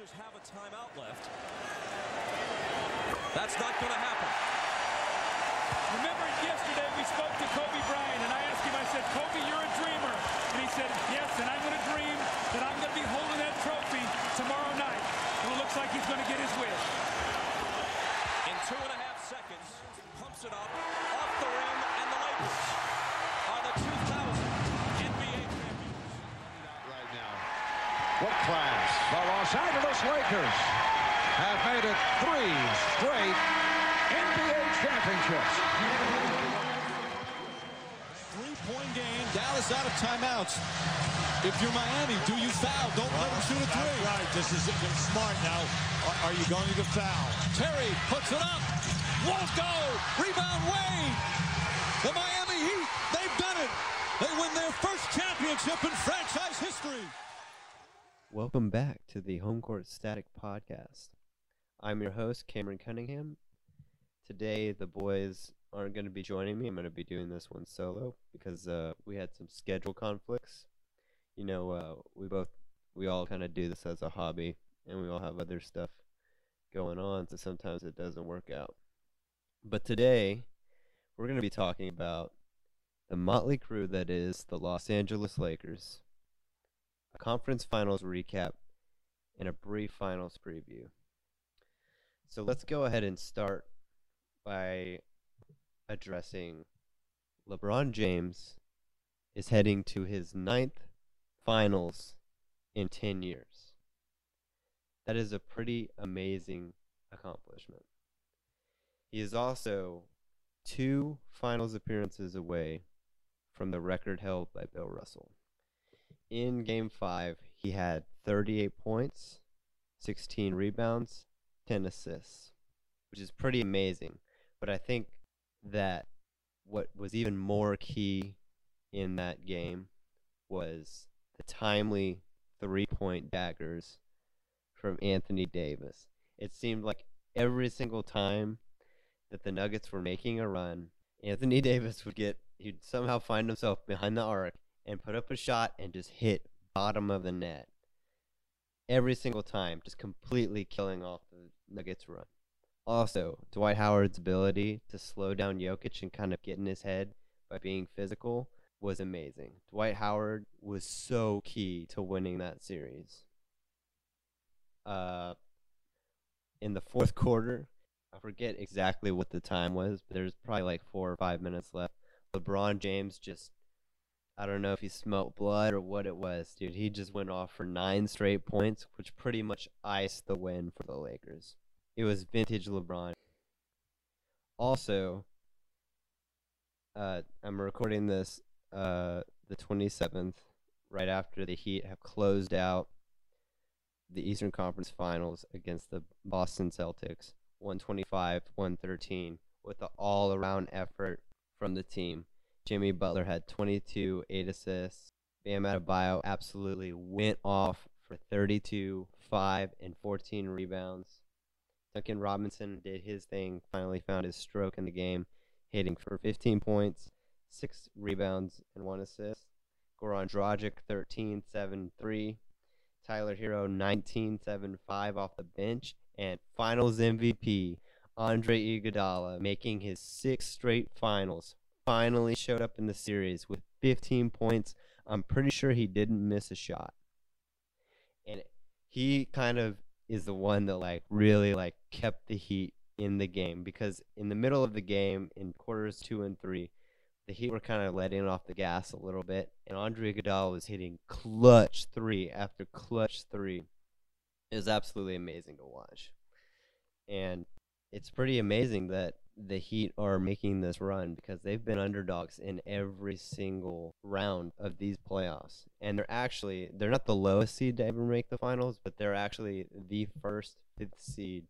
Pacers have a timeout left. That's not going to happen. Remember yesterday we spoke to Kobe Bryant and I asked him, I said, Kobe, you're a dreamer. And he said, yes, and I'm going to dream that I'm going to be holding that trophy tomorrow night. And it looks like he's going to get his wish. In two and a half seconds, pumps it up, What class? The Los Angeles Lakers have made it three straight NBA championships. Three-point game. Dallas out of timeouts. If you're Miami, do you foul? Don't let him shoot a three. That's right. This is smart now. Are, are you going to foul? Terry puts it up. Won't go. Rebound Wade. The Miami Heat. They've done it. They win their first championship in franchise history. Welcome back to the Home Court Static Podcast. I'm your host, Cameron Cunningham. Today, the boys aren't going to be joining me. I'm going to be doing this one solo because uh, we had some schedule conflicts. You know, uh, we both, we all kind of do this as a hobby, and we all have other stuff going on, so sometimes it doesn't work out. But today, we're going to be talking about the motley crew that is the Los Angeles Lakers conference finals recap, and a brief finals preview. So let's go ahead and start by addressing LeBron James is heading to his ninth finals in 10 years. That is a pretty amazing accomplishment. He is also two finals appearances away from the record held by Bill Russell in game five, he had 38 points, 16 rebounds, 10 assists, which is pretty amazing. But I think that what was even more key in that game was the timely three point daggers from Anthony Davis. It seemed like every single time that the Nuggets were making a run, Anthony Davis would get, he'd somehow find himself behind the arc and put up a shot and just hit bottom of the net every single time, just completely killing off the Nuggets run. Also, Dwight Howard's ability to slow down Jokic and kind of get in his head by being physical was amazing. Dwight Howard was so key to winning that series. Uh, in the fourth quarter, I forget exactly what the time was, but there's probably like four or five minutes left. LeBron James just I don't know if he smelt blood or what it was, dude. He just went off for nine straight points, which pretty much iced the win for the Lakers. It was vintage LeBron. Also, uh, I'm recording this uh, the 27th, right after the Heat have closed out the Eastern Conference Finals against the Boston Celtics, 125 113, with an all around effort from the team. Jimmy Butler had 22, 8 assists. Bam Adebayo absolutely went off for 32, 5, and 14 rebounds. Duncan Robinson did his thing, finally found his stroke in the game, hitting for 15 points, 6 rebounds, and 1 assist. Goran Dragic 13, 7, 3. Tyler Herro 19, 7, 5 off the bench. And finals MVP, Andre Iguodala, making his sixth straight finals, finally showed up in the series with 15 points. I'm pretty sure he didn't miss a shot. And he kind of is the one that like really like kept the Heat in the game because in the middle of the game in quarters 2 and 3 the Heat were kind of letting off the gas a little bit and Andre Iguodala was hitting clutch 3 after clutch 3. It was absolutely amazing to watch. And it's pretty amazing that the Heat are making this run because they've been underdogs in every single round of these playoffs. And they're actually they're not the lowest seed to ever make the finals, but they're actually the first fifth seed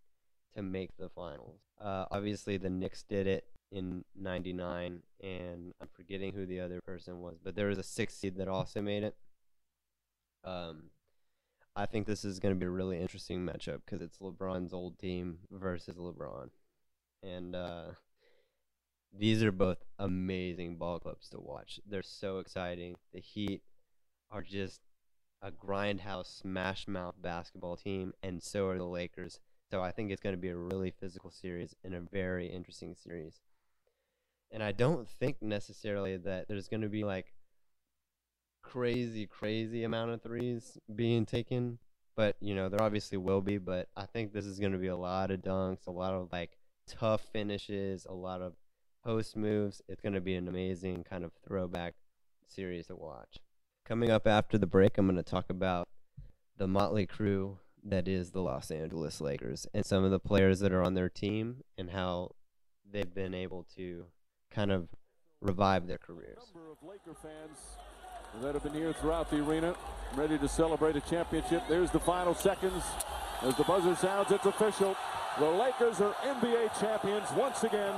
to make the finals. Uh, obviously the Knicks did it in 99 and I'm forgetting who the other person was, but there was a sixth seed that also made it. Um I think this is going to be a really interesting matchup because it's LeBron's old team versus LeBron and uh, these are both amazing ball clubs to watch. They're so exciting. The Heat are just a grindhouse smash mouth basketball team, and so are the Lakers. So I think it's going to be a really physical series and a very interesting series. And I don't think necessarily that there's going to be like crazy, crazy amount of threes being taken. But, you know, there obviously will be. But I think this is going to be a lot of dunks, a lot of like tough finishes, a lot of post moves. It's going to be an amazing kind of throwback series to watch. Coming up after the break, I'm going to talk about the motley crew that is the Los Angeles Lakers and some of the players that are on their team and how they've been able to kind of revive their careers. Number of Laker fans that have been here throughout the arena, ready to celebrate a championship. There's the final seconds. As the buzzer sounds, it's official. The Lakers are NBA champions once again.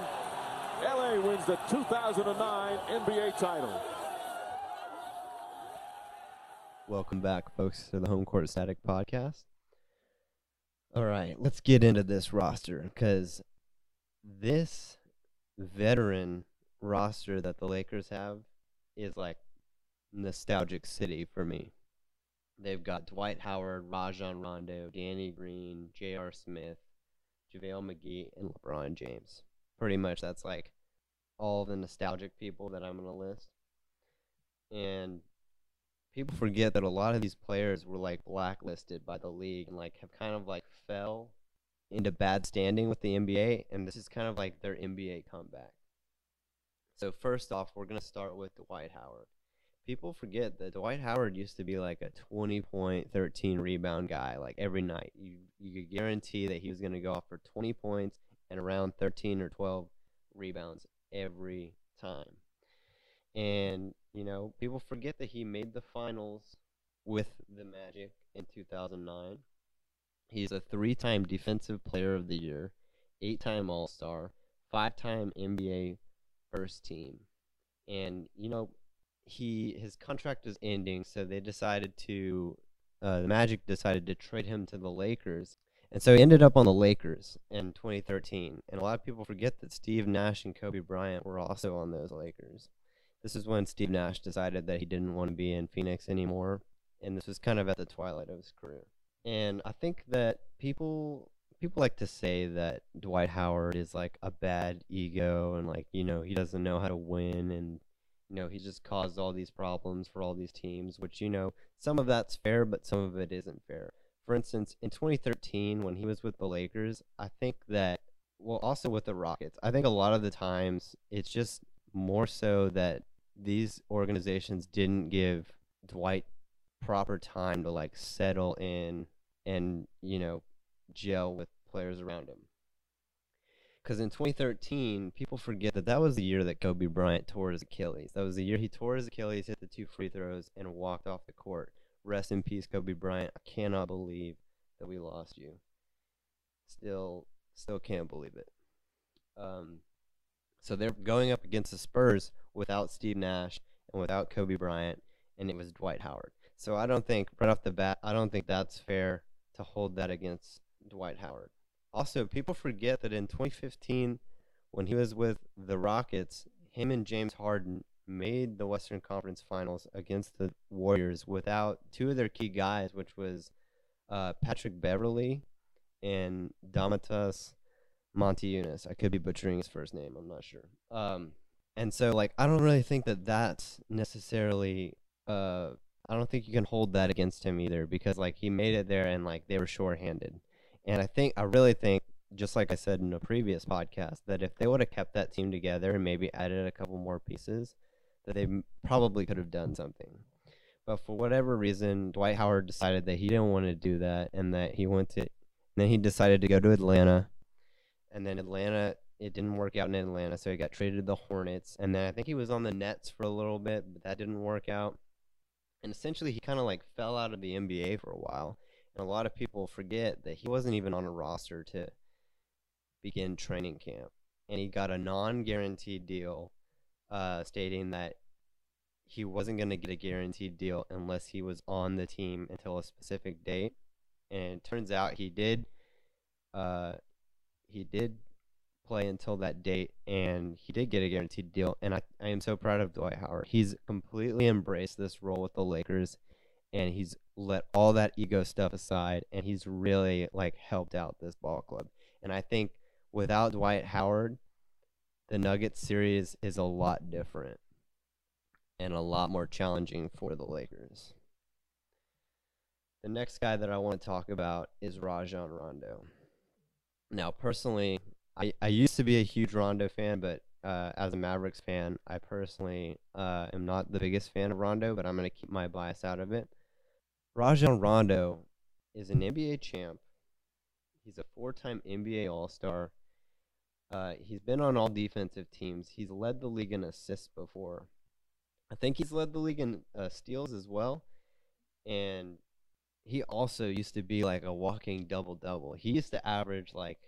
LA wins the 2009 NBA title. Welcome back, folks, to the Home Court Static Podcast. All right, let's get into this roster because this veteran roster that the Lakers have is like nostalgic city for me. They've got Dwight Howard, Rajon Rondo, Danny Green, J.R. Smith, JaVale McGee, and LeBron James. Pretty much that's like all the nostalgic people that I'm to list. And people forget that a lot of these players were like blacklisted by the league and like have kind of like fell into bad standing with the NBA and this is kind of like their NBA comeback. So first off, we're going to start with Dwight Howard. People forget that Dwight Howard used to be like a 20 point, 13 rebound guy like every night. You you could guarantee that he was going to go off for 20 points and around 13 or 12 rebounds every time. And, you know, people forget that he made the finals with the Magic in 2009. He's a three time Defensive Player of the Year, eight time All Star, five time NBA first team. And, you know, he his contract is ending, so they decided to uh, the Magic decided to trade him to the Lakers. And so he ended up on the Lakers in 2013. And a lot of people forget that Steve Nash and Kobe Bryant were also on those Lakers. This is when Steve Nash decided that he didn't want to be in Phoenix anymore, and this was kind of at the twilight of his career. And I think that people people like to say that Dwight Howard is like a bad ego and like, you know, he doesn't know how to win and you know, he just caused all these problems for all these teams, which you know, some of that's fair, but some of it isn't fair. For instance, in 2013 when he was with the Lakers, I think that well, also with the Rockets, I think a lot of the times it's just more so that these organizations didn't give Dwight proper time to like settle in and you know gel with players around him. Because in 2013, people forget that that was the year that Kobe Bryant tore his Achilles. That was the year he tore his Achilles, hit the two free throws, and walked off the court. Rest in peace, Kobe Bryant. I cannot believe that we lost you. Still, still can't believe it. Um, so they're going up against the Spurs without Steve Nash and without Kobe Bryant, and it was Dwight Howard. So I don't think right off the bat, I don't think that's fair to hold that against Dwight Howard. Also, people forget that in 2015, when he was with the Rockets, him and James Harden made the Western Conference Finals against the Warriors without two of their key guys, which was uh, Patrick Beverley and Domantas Motiejunas. I could be butchering his first name. I'm not sure. Um, and so, like, I don't really think that that's necessarily. Uh, I don't think you can hold that against him either because, like, he made it there and like they were shorthanded. And I think I really think, just like I said in a previous podcast, that if they would have kept that team together and maybe added a couple more pieces, that they probably could have done something. But for whatever reason, Dwight Howard decided that he didn't want to do that, and that he went to. then he decided to go to Atlanta, and then Atlanta it didn't work out in Atlanta, so he got traded to the Hornets, and then I think he was on the Nets for a little bit, but that didn't work out. And essentially, he kind of like fell out of the NBA for a while. And a lot of people forget that he wasn't even on a roster to begin training camp, and he got a non-guaranteed deal, uh, stating that he wasn't going to get a guaranteed deal unless he was on the team until a specific date. And it turns out he did. Uh, he did play until that date, and he did get a guaranteed deal. And I, I am so proud of Dwight Howard. He's completely embraced this role with the Lakers, and he's let all that ego stuff aside and he's really like helped out this ball club. And I think without Dwight Howard, the Nuggets series is a lot different and a lot more challenging for the Lakers. The next guy that I want to talk about is Rajon Rondo. Now, personally, I, I used to be a huge Rondo fan, but uh, as a Mavericks fan, I personally uh, am not the biggest fan of Rondo, but I'm going to keep my bias out of it. Rajon Rondo is an NBA champ. He's a four time NBA All Star. Uh, he's been on all defensive teams. He's led the league in assists before. I think he's led the league in uh, steals as well. And he also used to be like a walking double double. He used to average like,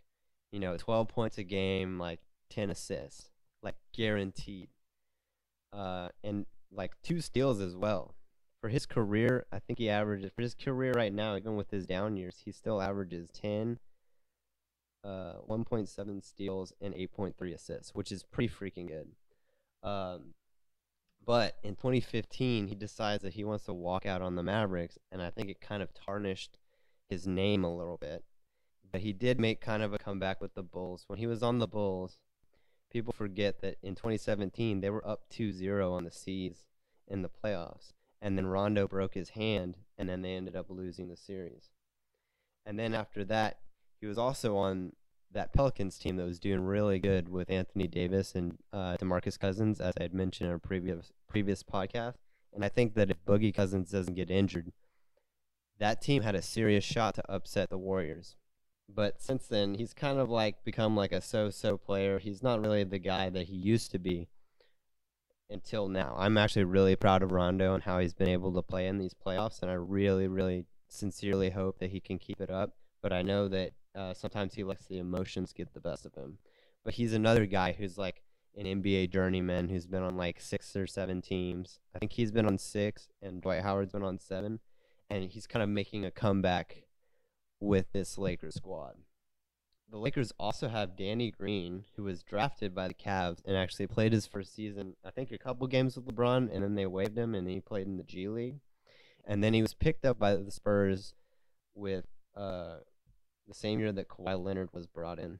you know, 12 points a game, like 10 assists, like guaranteed. Uh, and like two steals as well. For his career, I think he averages, for his career right now, even with his down years, he still averages 10, uh, 1.7 steals, and 8.3 assists, which is pretty freaking good. Um, but in 2015, he decides that he wants to walk out on the Mavericks, and I think it kind of tarnished his name a little bit. But he did make kind of a comeback with the Bulls. When he was on the Bulls, people forget that in 2017 they were up 2-0 on the C's in the playoffs, and then Rondo broke his hand, and then they ended up losing the series. And then after that, he was also on that Pelicans team that was doing really good with Anthony Davis and uh, DeMarcus Cousins, as I had mentioned in a previous previous podcast. And I think that if Boogie Cousins doesn't get injured, that team had a serious shot to upset the Warriors. But since then, he's kind of like become like a so-so player. He's not really the guy that he used to be until now. I'm actually really proud of Rondo and how he's been able to play in these playoffs, and I really, really sincerely hope that he can keep it up. But I know that uh, sometimes he lets the emotions get the best of him. But he's another guy who's like an NBA journeyman who's been on like six or seven teams. I think he's been on six, and Dwight Howard's been on seven, and he's kind of making a comeback with this Lakers squad. The Lakers also have Danny Green, who was drafted by the Cavs and actually played his first season, I think, a couple games with LeBron, and then they waived him, and he played in the G League. And then he was picked up by the Spurs with uh, the same year that Kawhi Leonard was brought in,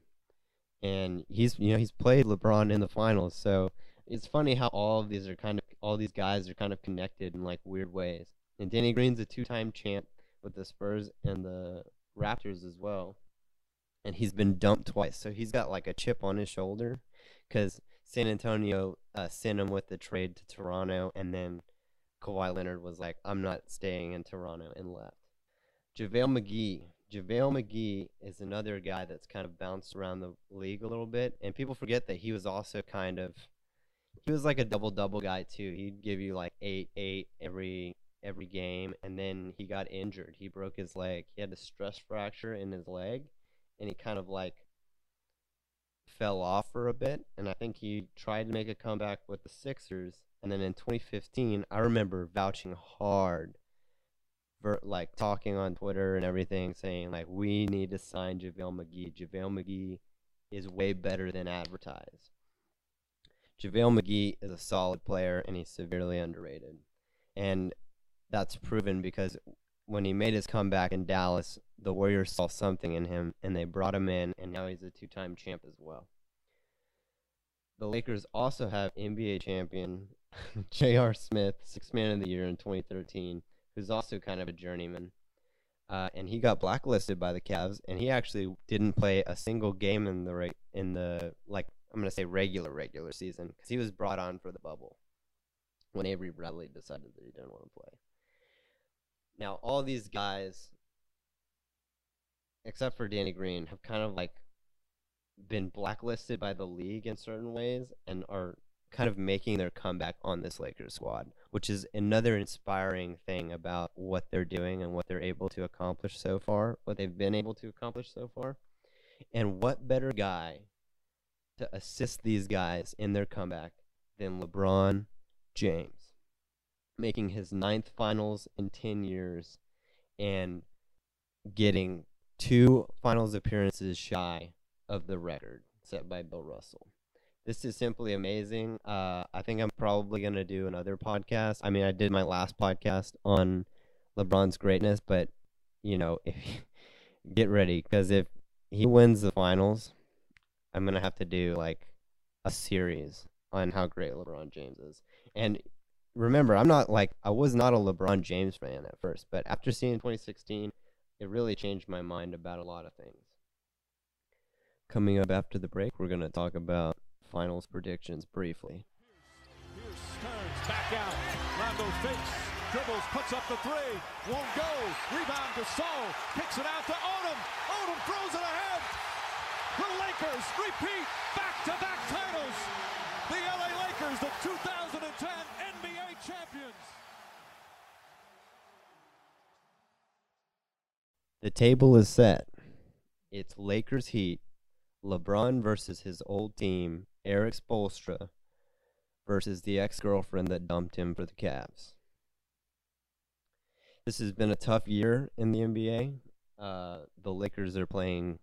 and he's you know he's played LeBron in the finals. So it's funny how all of these are kind of all these guys are kind of connected in like weird ways. And Danny Green's a two-time champ with the Spurs and the Raptors as well, and he's been dumped twice. So he's got like a chip on his shoulder because San Antonio uh, sent him with the trade to Toronto, and then Kawhi Leonard was like, "I'm not staying in Toronto," and left. JaVale McGee JaVale McGee is another guy that's kind of bounced around the league a little bit, and people forget that he was also kind of he was like a double double guy too. He'd give you like eight eight every every game, and then he got injured. He broke his leg. He had a stress fracture in his leg, and he kind of like fell off for a bit. And I think he tried to make a comeback with the Sixers, and then in 2015, I remember vouching hard ver- like talking on Twitter and everything, saying like we need to sign JaVale McGee. JaVale McGee is way better than advertised. JaVale McGee is a solid player and he's severely underrated. And that's proven because when he made his comeback in Dallas, the Warriors saw something in him and they brought him in and now he's a two-time champ as well. The Lakers also have NBA champion J.R. Smith, six man of the year in 2013, who's also kind of a journeyman. Uh, and he got blacklisted by the Cavs, and he actually didn't play a single game in the re- in the like I'm gonna say regular regular season because he was brought on for the bubble when Avery Bradley decided that he didn't want to play. Now all these guys, except for Danny Green, have kind of like been blacklisted by the league in certain ways and are kind of making their comeback on this Lakers squad, which is another inspiring thing about what they're doing and what they're able to accomplish so far, what they've been able to accomplish so far. And what better guy to assist these guys in their comeback than LeBron James, making his ninth finals in 10 years and getting two finals appearances shy of the record set by Bill Russell. This is simply amazing. Uh, I think I'm probably going to do another podcast. I mean, I did my last podcast on LeBron's greatness, but you know, if get ready because if he wins the finals, I'm gonna have to do like a series on how great LeBron James is. And remember, I'm not like I was not a LeBron James fan at first, but after seeing 2016, it really changed my mind about a lot of things. Coming up after the break, we're gonna talk about finals predictions briefly. Pierce turns back out. Rondo fakes, dribbles, puts up the three. Won't go. Rebound to Gasol. Kicks it out to Odom. Odom throws it ahead. The Lakers repeat back-to-back titles. The LA Lakers, the 2010 NBA champions. The table is set. It's Lakers Heat, LeBron versus his old team, Erik Spoelstra, versus the ex girlfriend that dumped him for the Cavs. This has been a tough year in the NBA. Uh, the Lakers are playing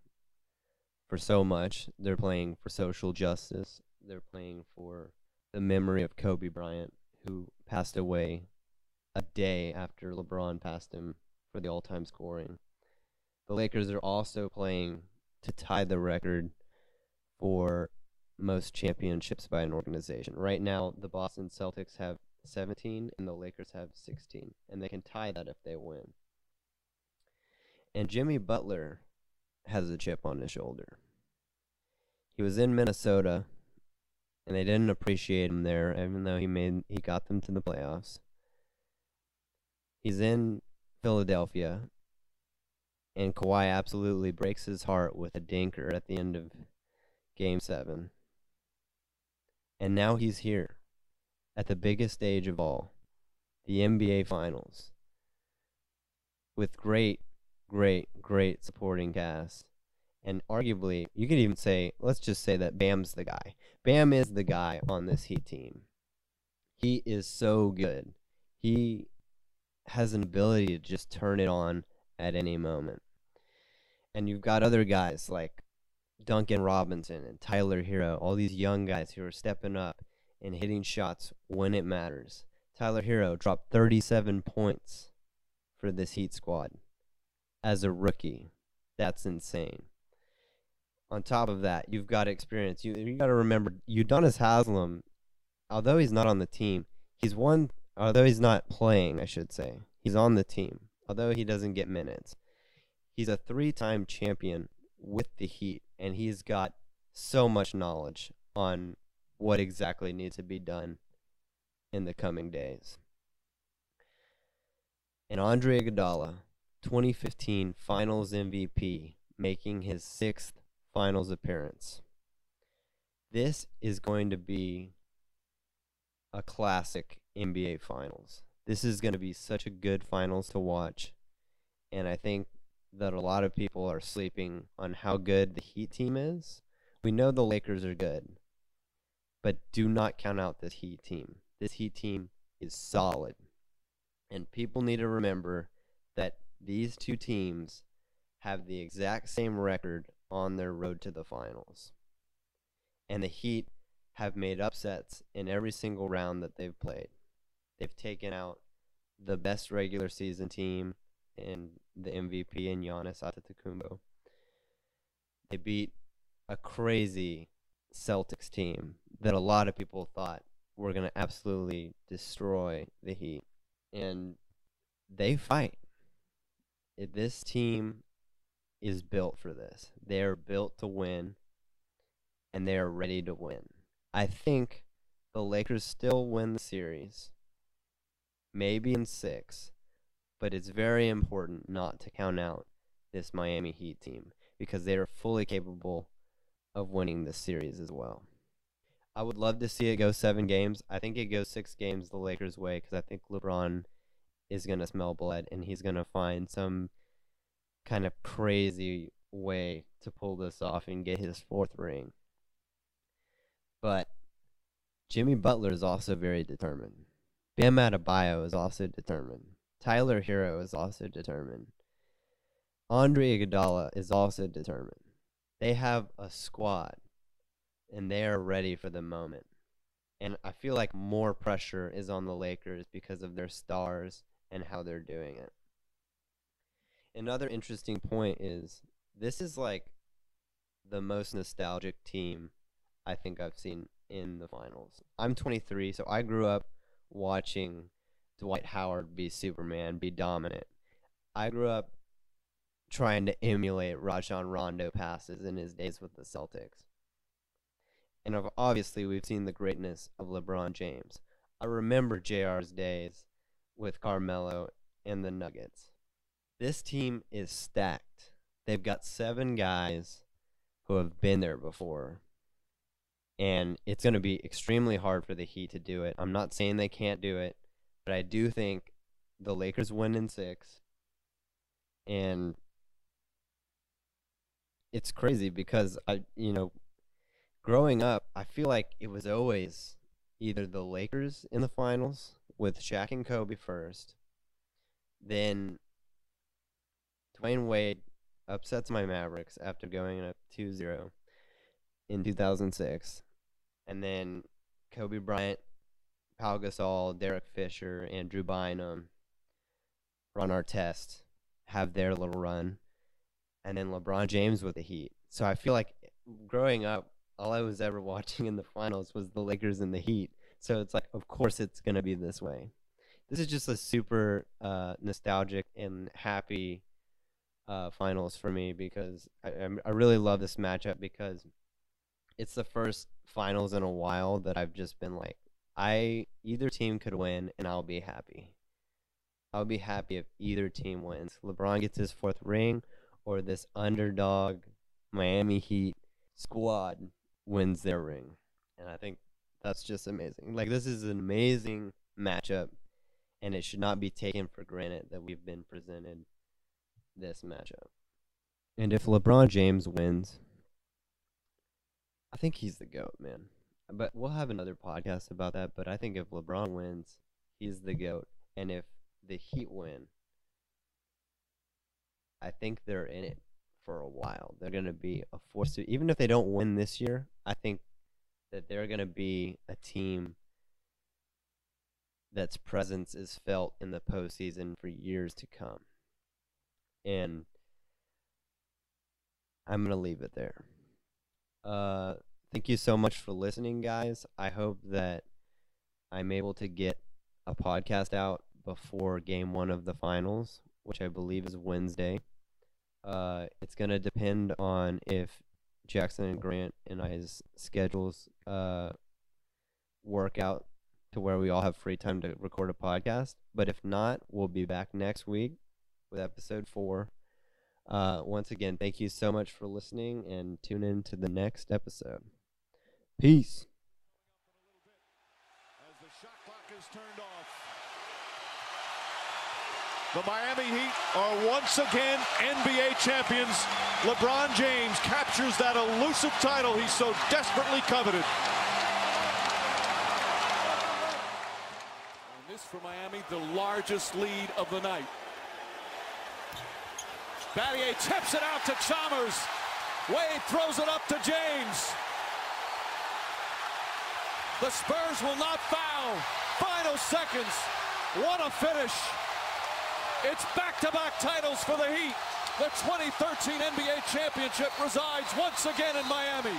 for so much. They're playing for social justice. They're playing for the memory of Kobe Bryant, who passed away a day after LeBron passed him for the all time scoring. The Lakers are also playing to tie the record for most championships by an organization. Right now, the Boston Celtics have 17 and the Lakers have 16, and they can tie that if they win. And Jimmy Butler has a chip on his shoulder. He was in Minnesota, and they didn't appreciate him there, even though he made he got them to the playoffs. He's in Philadelphia, and Kawhi absolutely breaks his heart with a dinker at the end of Game 7. And now he's here at the biggest stage of all, the NBA Finals, with great, great, great supporting cast. And arguably, you could even say, let's just say that Bam's the guy. Bam is the guy on this Heat team. He is so good. He has an ability to just turn it on at any moment. And you've got other guys like Duncan Robinson and Tyler Herro, all these young guys who are stepping up and hitting shots when it matters. Tyler Herro dropped 37 points for this Heat squad as a rookie. That's insane. On top of that, you've got experience. You you got to remember Udonis Haslem, although he's not on the team, he's one. Although he's not playing, I should say, he's on the team. Although he doesn't get minutes, he's a three-time champion with the Heat, and he's got so much knowledge on what exactly needs to be done in the coming days. And Andre Iguodala, 2015 Finals MVP, making his sixth Finals appearance. This is going to be a classic NBA Finals. This is going to be such a good Finals to watch, and I think that a lot of people are sleeping on how good the Heat team is. We know the Lakers are good, but do not count out this Heat team. This Heat team is solid. And people need to remember that these two teams have the exact same record on their road to the finals. And the Heat have made upsets in every single round that they've played. They've taken out the best regular season team and the MVP in Giannis Antetokounmpo. They beat a crazy Celtics team that a lot of people thought were going to absolutely destroy the Heat. And they fight. This team is built for this. They are built to win, and they are ready to win. I think the Lakers still win the series, maybe in six, but it's very important not to count out this Miami Heat team because they are fully capable of winning this series as well. I would love to see it go seven games. I think it goes six games the Lakers' way because I think LeBron is going to smell blood and he's going to find some kind of crazy way to pull this off and get his fourth ring. But Jimmy Butler is also very determined. Bam Adebayo is also determined. Tyler Herro is also determined. Andre Iguodala is also determined. They have a squad, and they are ready for the moment. And I feel like more pressure is on the Lakers because of their stars and how they're doing it. Another interesting point is this is like the most nostalgic team I think I've seen in the finals. I'm 23, so I grew up watching Dwight Howard be Superman, be dominant. I grew up trying to emulate Rajon Rondo passes in his days with the Celtics. And obviously, we've seen the greatness of LeBron James. I remember JR's days with Carmelo and the Nuggets. This team is stacked. They've got seven guys who have been there before. And it's going to be extremely hard for the Heat to do it. I'm not saying they can't do it, but I do think the Lakers win in six. And it's crazy because I, you know, growing up, I feel like it was always either the Lakers in the finals with Shaq and Kobe first, then Dwyane Wade upsets my Mavericks after going up 2-0 in 2006, and then Kobe Bryant, Pau Gasol, Derek Fisher, and Drew Bynum Ron Artest, have their little run, and then LeBron James with the Heat. So I feel like growing up, all I was ever watching in the finals was the Lakers and the Heat. So it's like, of course, it's going to be this way. This is just a super uh, nostalgic and happy uh, finals for me because I, I really love this matchup because it's the first finals in a while that I've just been like, I either team could win and I'll be happy. I'll be happy if either team wins. LeBron gets his fourth ring, or this underdog Miami Heat squad wins their ring. And I think that's just amazing. Like this is an amazing matchup and it should not be taken for granted that we've been presented this matchup. And if LeBron James wins, I think he's the GOAT, man. But we'll have another podcast about that. But I think if LeBron wins, he's the GOAT. And if the Heat win, I think they're in it for a while. They're going to be a force to, even if they don't win this year, I think that they're going to be a team that's presence is felt in the postseason for years to come. And I'm going to leave it there. Uh, thank you so much for listening, guys. I hope that I'm able to get a podcast out before game one of the finals, which I believe is Wednesday. Uh, it's gonna depend on if Jackson and Grant and I's schedules uh work out to where we all have free time to record a podcast. But if not, we'll be back next week with episode four. Uh, once again, thank you so much for listening and tune in to the next episode. Peace. As the shot clock is turned off. The Miami Heat are once again NBA champions. LeBron James captures that elusive title he so desperately coveted. And this for Miami, the largest lead of the night. Battier tips it out to Chalmers. Wade throws it up to James. The Spurs will not foul. Final seconds. What a finish. It's back-to-back titles for the Heat. The 2013 NBA championship resides once again in Miami.